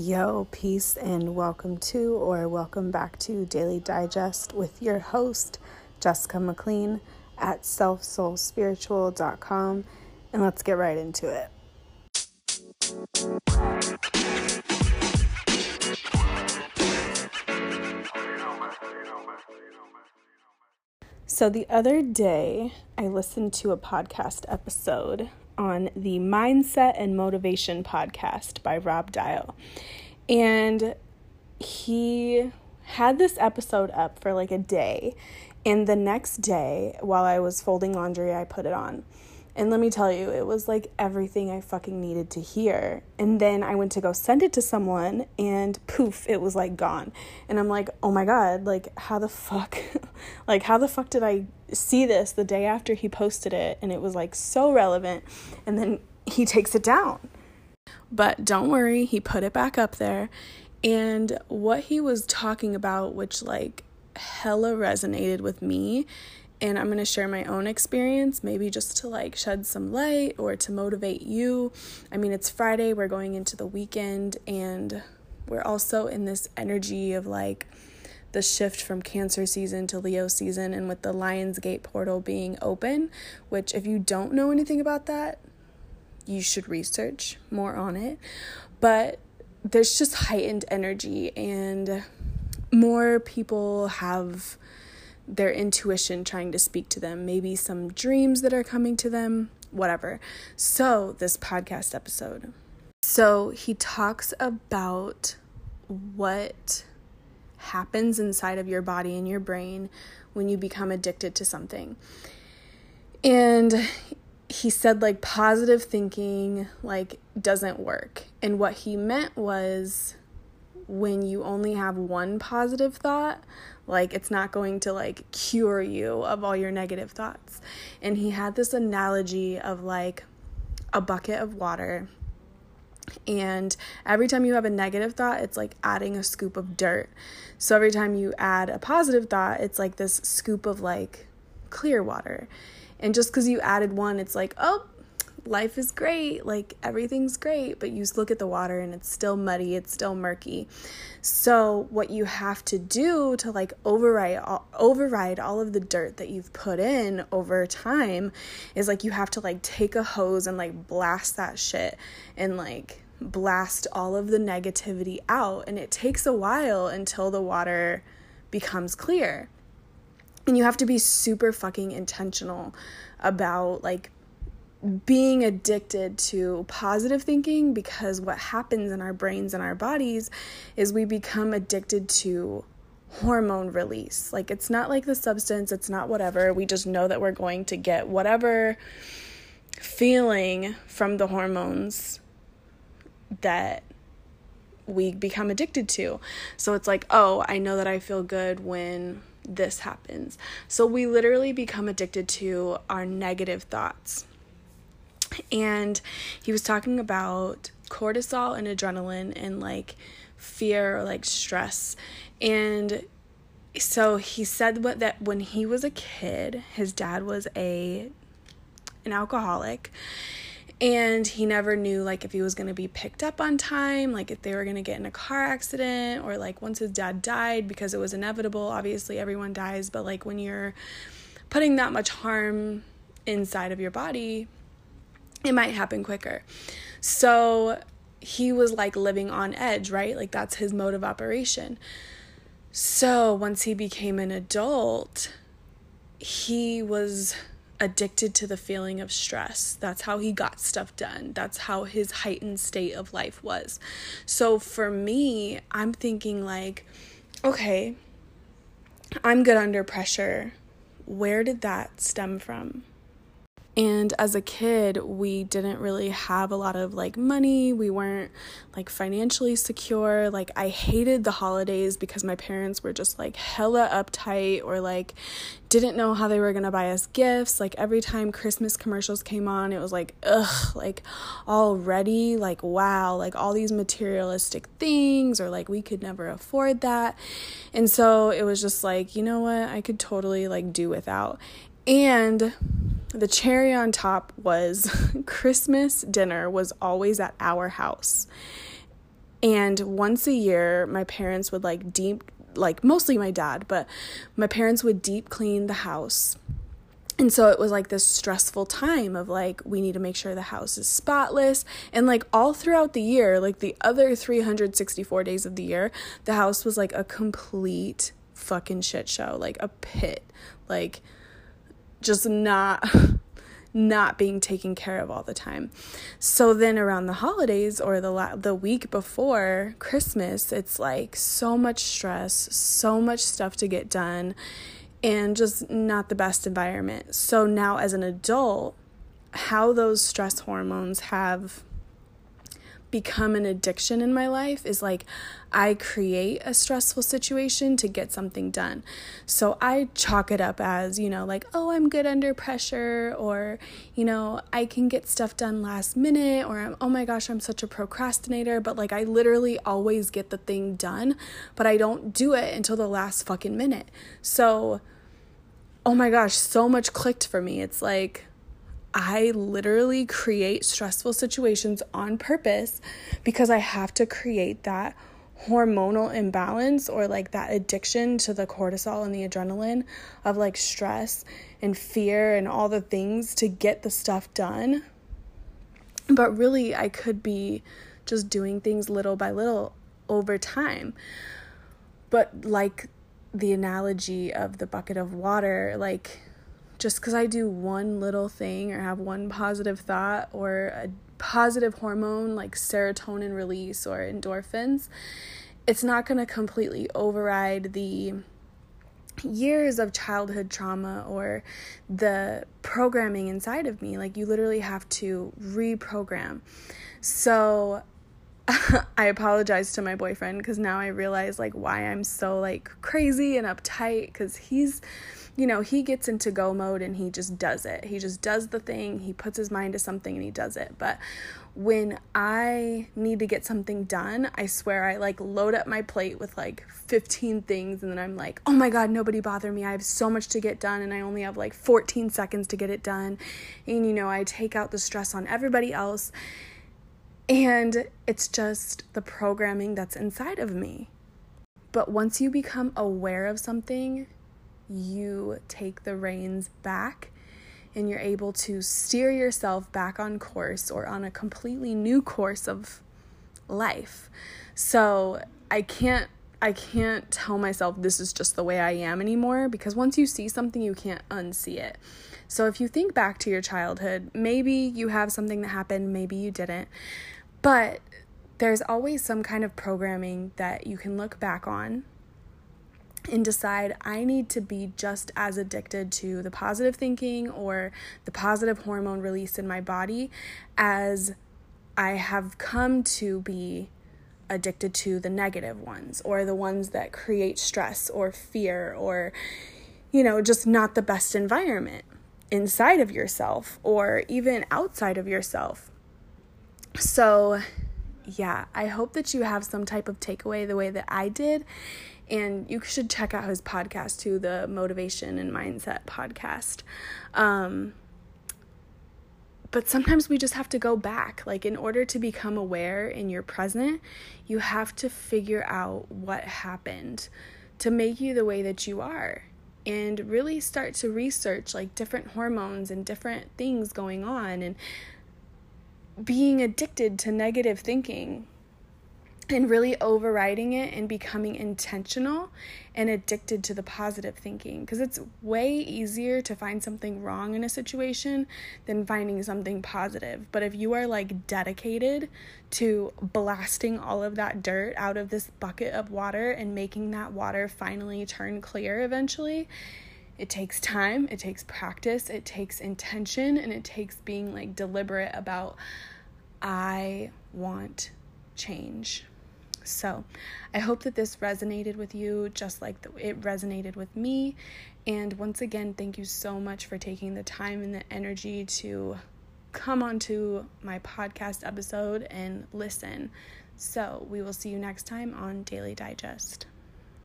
Yo, peace, and welcome to or welcome back to Daily Dijesst with your host, Jessica McLean at selfsoulspiritual.com. And let's get right into it. So, the other day, I listened to a podcast episode on the Mindset and Motivation podcast by Rob Dial. And he had this episode up for like a day. And the next day, while I was folding laundry, I put it on. And let me tell you, it was like everything I fucking needed to hear. And then I went to go send it to someone, and poof, it was like gone. And I'm like, oh my God, like, how the fuck, like, how the fuck did I see this the day after he posted it? And it was like so relevant. And then he takes it down. But don't worry, he put it back up there. And what he was talking about, which like hella resonated with me, and I'm going to share my own experience, maybe just to like shed some light or to motivate you. I mean, it's Friday, we're going into the weekend, and we're also in this energy of like the shift from Cancer season to Leo season, and with the Lionsgate portal being open, which, if you don't know anything about that, you should research more on it. But there's just heightened energy, and more people have their intuition trying to speak to them, maybe some dreams that are coming to them, whatever. So, this podcast episode. So, he talks about what happens inside of your body and your brain when you become addicted to something. And he said like positive thinking like doesn't work. And what he meant was when you only have one positive thought, like it's not going to like cure you of all your negative thoughts. And he had this analogy of like a bucket of water. And every time you have a negative thought, it's like adding a scoop of dirt. So every time you add a positive thought, it's like this scoop of like clear water. And just because you added one, it's like, oh, life is great, like everything's great, but you look at the water and it's still muddy, it's still murky. So what you have to do to like override override all of the dirt that you've put in over time is like you have to like take a hose and like blast that shit and like blast all of the negativity out and it takes a while until the water becomes clear. And you have to be super fucking intentional about like being addicted to positive thinking because what happens in our brains and our bodies is we become addicted to hormone release. Like it's not like the substance, it's not whatever. We just know that we're going to get whatever feeling from the hormones that we become addicted to. So it's like, oh, I know that I feel good when this happens. So we literally become addicted to our negative thoughts and he was talking about cortisol and adrenaline and like fear or like stress. And so he said what that when he was a kid his dad was a an alcoholic. And he never knew like if he was going to be picked up on time like if they were going to get in a car accident or like once his dad died because it was inevitable obviously everyone dies but like when you're putting that much harm inside of your body it might happen quicker. So he was like living on edge, right? Like that's his mode of operation. So once he became an adult, he was addicted to the feeling of stress. That's how he got stuff done. That's how his heightened state of life was. So for me, I'm thinking like, okay, I'm good under pressure. Where did that stem from? And as a kid, we didn't really have a lot of like money. We weren't like financially secure. Like, I hated the holidays because my parents were just like hella uptight or like didn't know how they were gonna buy us gifts. Like, every time Christmas commercials came on, it was like, ugh, like already, like, wow, like all these materialistic things, or like we could never afford that. And so it was just like, you know what, I could totally like do without. And the cherry on top was Christmas dinner was always at our house. And once a year, my parents would like deep, like mostly my dad, but my parents would deep clean the house. And so it was like this stressful time of like, we need to make sure the house is spotless. And like all throughout the year, like the other 364 days of the year, the house was like a complete fucking shit show, like a pit. Like, just not not being taken care of all the time. So then around the holidays or the la- the week before Christmas, it's like so much stress, so much stuff to get done and just not the best environment. So now as an adult, how those stress hormones have become an addiction in my life is like I create a stressful situation to get something done. So I chalk it up as, you know, like, oh, I'm good under pressure, or, you know, I can get stuff done last minute, or I'm, oh my gosh, I'm such a procrastinator. But like, I literally always get the thing done, but I don't do it until the last fucking minute. So, oh my gosh, so much clicked for me. It's like, I literally create stressful situations on purpose because I have to create that hormonal imbalance or like that addiction to the cortisol and the adrenaline of like stress and fear and all the things to get the stuff done. But really, I could be just doing things little by little over time. But like the analogy of the bucket of water, like just because I do one little thing or have one positive thought or a positive hormone like serotonin release or endorphins, it's not going to completely override the years of childhood trauma or the programming inside of me. Like, you literally have to reprogram. So, I apologize to my boyfriend because now I realize like why I'm so like crazy and uptight because he's you know, he gets into go mode and he just does it. He just does the thing, he puts his mind to something and he does it. But when I need to get something done, I swear I like load up my plate with like 15 things and then I'm like, oh my God, nobody bother me. I have so much to get done and I only have like 14 seconds to get it done. And you know, I take out the stress on everybody else. And it's just the programming that's inside of me. But once you become aware of something, you take the reins back and you're able to steer yourself back on course or on a completely new course of life. So I can't I can't tell myself this is just the way I am anymore because once you see something you can't unsee it. So if you think back to your childhood, maybe you have something that happened, maybe you didn't. But there's always some kind of programming that you can look back on and decide I need to be just as addicted to the positive thinking or the positive hormone release in my body as I have come to be addicted to the negative ones or the ones that create stress or fear or, you know, just not the best environment inside of yourself or even outside of yourself. So, yeah, I hope that you have some type of takeaway the way that I did. And you should check out his podcast too the motivation and mindset podcast. Um, but sometimes we just have to go back. Like in order to become aware in your present you have to figure out what happened to make you the way that you are and really start to research like different hormones and different things going on and being addicted to negative thinking and really overriding it and becoming intentional and addicted to the positive thinking because it's way easier to find something wrong in a situation than finding something positive. But if you are like dedicated to blasting all of that dirt out of this bucket of water and making that water finally turn clear eventually, it takes time, it takes practice, it takes intention, and it takes being like deliberate about I want change. So I hope that this resonated with you just like it resonated with me. And once again, thank you so much for taking the time and the energy to come onto my podcast episode and listen. So we will see you next time on Daily Dijesst.